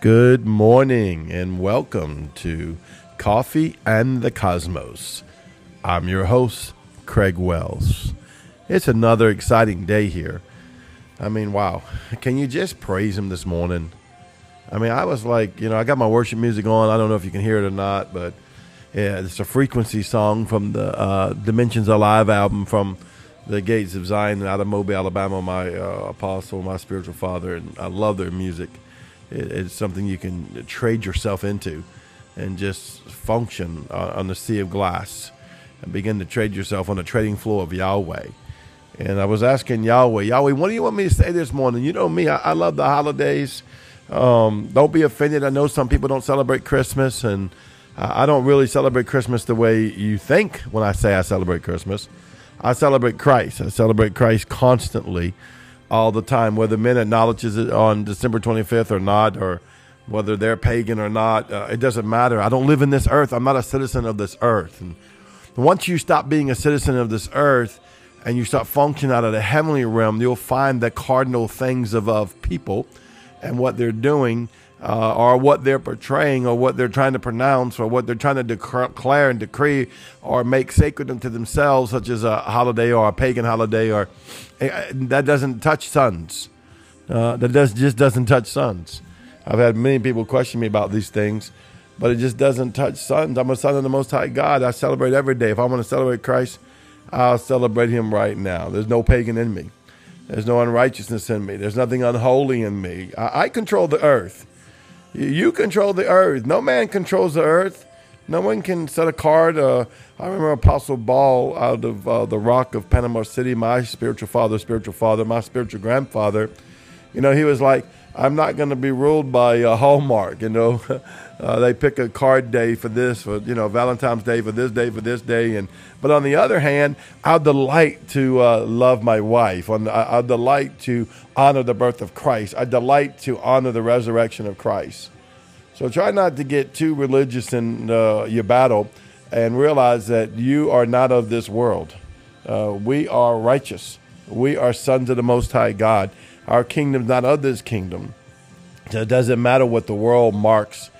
Good morning and welcome to Coffee and the Cosmos. I'm your host, Craig Wells. It's another exciting day here. I mean, wow. Can you just praise him this morning? I mean, I was like, you know, I got my worship music on. I don't know if you can hear it or not, but yeah, it's a frequency song from the uh, Dimensions Alive album from the Gates of Zion out of Mobile, Alabama. My uh, apostle, my spiritual father, and I love their music it, it's something you can trade yourself into and just function on, on the sea of glass and begin to trade yourself on the trading floor of Yahweh. And I was asking Yahweh, Yahweh, what do you want me to say this morning? You know me, I, I love the holidays. Um, don't be offended. I know some people don't celebrate Christmas, and I don't really celebrate Christmas the way you think when I say I celebrate Christmas. I celebrate Christ. I celebrate Christ constantly all the time, whether men acknowledges it on December 25th or not, or whether they're pagan or not. Uh, it doesn't matter. I don't live in this earth. I'm not a citizen of this earth. And once you stop being a citizen of this earth and you start functioning out of the heavenly realm, you'll find the cardinal things of, of people and what they're doing uh, or what they're portraying or what they're trying to pronounce or what they're trying to declare and decree or make sacred unto themselves, such as a holiday or a pagan holiday, or uh, that doesn't touch sons. Uh, that does just doesn't touch sons. I've had many people question me about these things, but it just doesn't touch sons. I'm a son of the Most High God. I celebrate every day. If I want to celebrate Christ, I'll celebrate Him right now. There's no pagan in me. There's no unrighteousness in me. There's nothing unholy in me. I, I control the earth. You control the earth. No man controls the earth. No one can set a card. Uh, I remember Apostle Ball out of uh, the rock of Panama City, my spiritual father, spiritual father, my spiritual grandfather. You know, he was like, I'm not going to be ruled by uh, Hallmark. You know, uh, they pick a card day for this, for you know, Valentine's Day for this day for this day, and but on the other hand, I delight to uh, love my wife. On I, delight to honor the birth of Christ. I delight to honor the resurrection of Christ. So try not to get too religious in uh, your battle, and realize that you are not of this world. Uh, we are righteous. We are sons of the Most High God our kingdom, not of this kingdom. So it doesn't matter what the world marks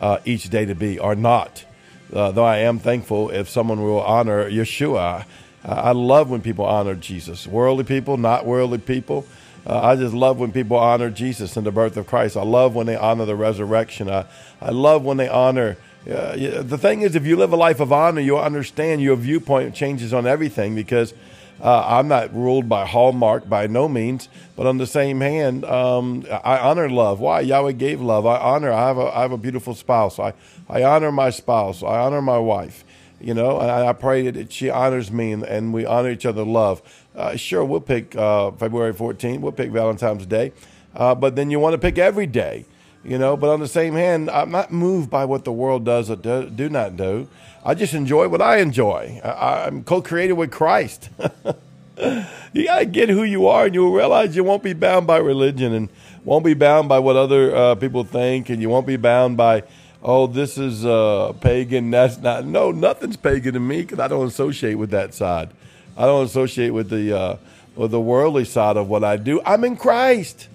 uh, each day to be or not. Uh, though I am thankful if someone will honor Yeshua. I love when people honor Jesus. Worldly people, not worldly people. Uh, I just love when people honor Jesus and the birth of Christ. I love when they honor the resurrection. I, I love when they honor. Uh, the thing is, if you live a life of honor, you'll understand your viewpoint changes on everything because uh, I'm not ruled by Hallmark by no means, but on the same hand, um, I honor love. Why? Yahweh gave love. I honor. I have a, I have a beautiful spouse. I, I honor my spouse. I honor my wife. You know, and I, pray that she honors me and, and we honor each other love. Uh, sure, we'll pick uh, February 14th. We'll pick Valentine's Day. Uh, but then you want to pick every day you know. But on the same hand, I'm not moved by what the world does or do, do not do. I just enjoy what I enjoy. I, am co-created with Christ. you gotta get who you are, and you'll realize you won't be bound by religion, and won't be bound by what other uh, people think, and you won't be bound by. Oh, this is uh, pagan. That's not. No, nothing's pagan to me because I don't associate with that side. I don't associate with the uh, with the worldly side of what I do. I'm in Christ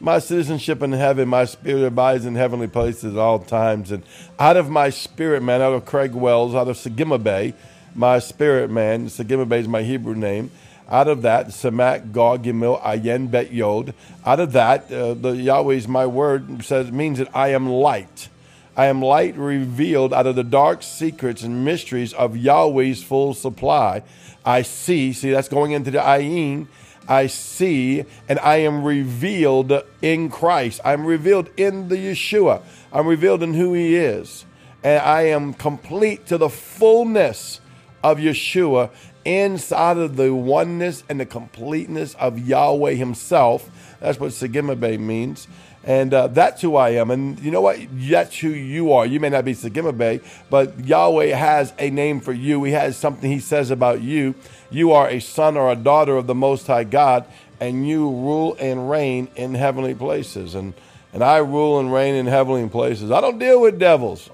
my citizenship in heaven, my spirit abides in heavenly places at all times. And out of my spirit, man, out of Craig Wells, out of Sagima Bay, my spirit man, Sagima Bay is my Hebrew name. Out of that, Samak Gog Gimel Ayen Bet Yod. Out of that, uh, the Yahweh's my word says means that I am light. I am light revealed out of the dark secrets and mysteries of Yahweh's full supply. I see. See, that's going into the Ayin I see and I am revealed in Christ. I'm revealed in the Yeshua. I'm revealed in who He is. And I am complete to the fullness of Yeshua inside of the oneness and the completeness of Yahweh Himself. That's what Sagima means. And uh, that's who I am. And you know what? That's who you are. You may not be Sagima Bay, but Yahweh has a name for you. He has something He says about you. You are a son or a daughter of the Most High God, and you rule and reign in heavenly places. And, and I rule and reign in heavenly places. I don't deal with devils.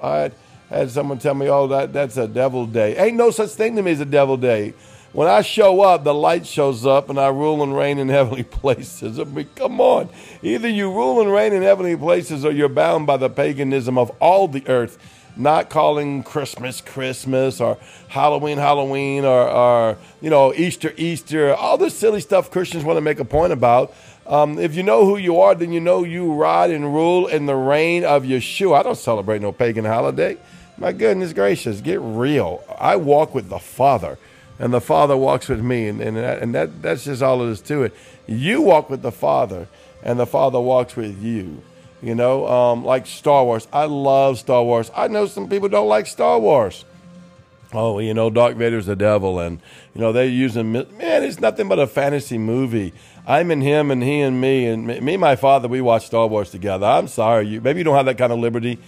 Had someone tell me, oh, that, that's a devil day. Ain't no such thing to me as a devil day. When I show up, the light shows up and I rule and reign in heavenly places. I mean, come on. Either you rule and reign in heavenly places or you're bound by the paganism of all the earth, not calling Christmas Christmas or Halloween Halloween or, or you know, Easter Easter, all this silly stuff Christians want to make a point about. Um, if you know who you are, then you know you ride and rule in the reign of Yeshua. I don't celebrate no pagan holiday. My goodness gracious, get real. I walk with the Father and the Father walks with me, and, and, that, and that, that's just all it is to it. You walk with the Father, and the Father walks with you. You know, um, like Star Wars. I love Star Wars. I know some people don't like Star Wars. Oh, you know, Darth Vader's the devil, and you know they're using man. It's nothing but a fantasy movie. I'm in him, and he and me, and me and my father. We watch Star Wars together. I'm sorry, you maybe you don't have that kind of liberty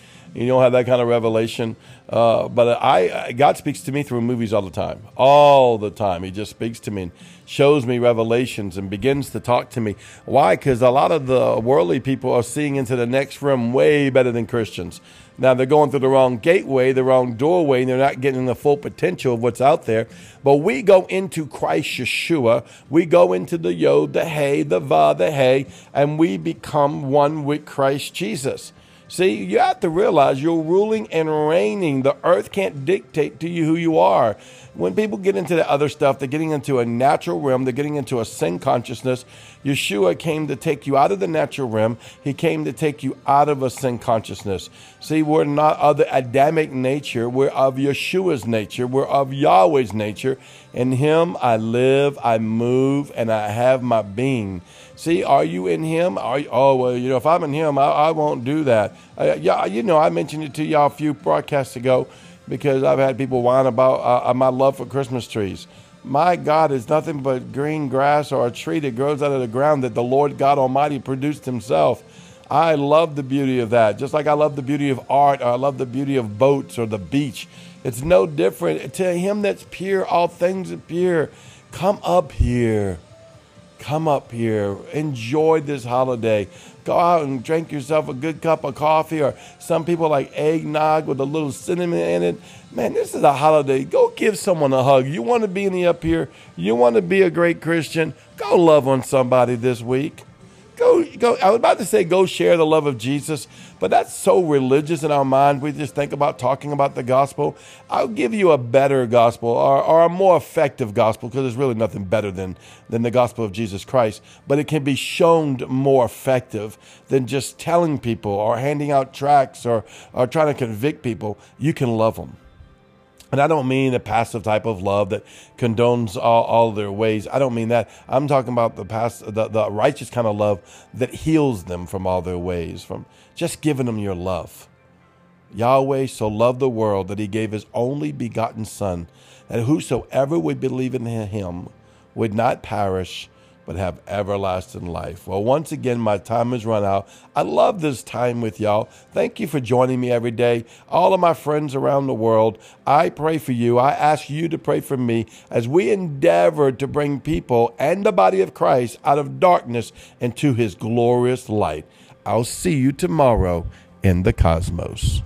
you don't have that kind of revelation. Uh, but I, God speaks to me through movies all the time, all the time. He just speaks to me and shows me revelations and begins to talk to me. Why? Because a lot of the worldly people are seeing into the next room way better than Christians. Now they're going through the wrong gateway, the wrong doorway, and they're not getting the full potential of what's out there. But we go into Christ Yeshua. We go into the Yod, the Hey, the Va, the Hey, and we become one with Christ Jesus. See, you have to realize you're ruling and reigning. The earth can't dictate to you who you are. When people get into the other stuff, they're getting into a natural realm, they're getting into a sin consciousness. Yeshua came to take you out of the natural realm, He came to take you out of a sin consciousness. See, we're not of the Adamic nature, we're of Yeshua's nature, we're of Yahweh's nature. In Him I live, I move, and I have my being. See, are you in Him? Are you, oh well, you know, if I'm in Him, I, I won't do that. Uh, yeah, you know, I mentioned it to y'all a few broadcasts ago because I've had people whine about uh, uh, my love for Christmas trees. My God is nothing but green grass or a tree that grows out of the ground that the Lord God Almighty produced Himself. I love the beauty of that, just like I love the beauty of art, or I love the beauty of boats or the beach. It's no different. To Him that's pure, all things are pure. Come up here come up here, enjoy this holiday. Go out and drink yourself a good cup of coffee, or some people like eggnog with a little cinnamon in it. Man, this is a holiday. Go give someone a hug. You want to be in the up here, you want to be a great Christian, go love on somebody this week. Go, go. I was about to say go share the love of Jesus, but that's so religious in our mind. We just think about talking about the gospel. I'll give you a better gospel or, or a more effective gospel because there's really nothing better than, than the gospel of Jesus Christ. But it can be shown more effective than just telling people or handing out tracts or, or trying to convict people. You can love them. And I don't mean the passive type of love that condones all, all their ways. I don't mean that. I'm talking about the past, the, the righteous kind of love that heals them from all their ways, from just giving them your love. Yahweh so loved the world that he gave his only begotten Son, that whosoever would believe in him would not perish, but have everlasting life. Well, once again, my time has run out. I love this time with y'all. Thank you for joining me every day. All of my friends around the world, I pray for you. I ask you to pray for me as we endeavor to bring people and the body of Christ out of darkness into his glorious light. I'll see you tomorrow in the cosmos.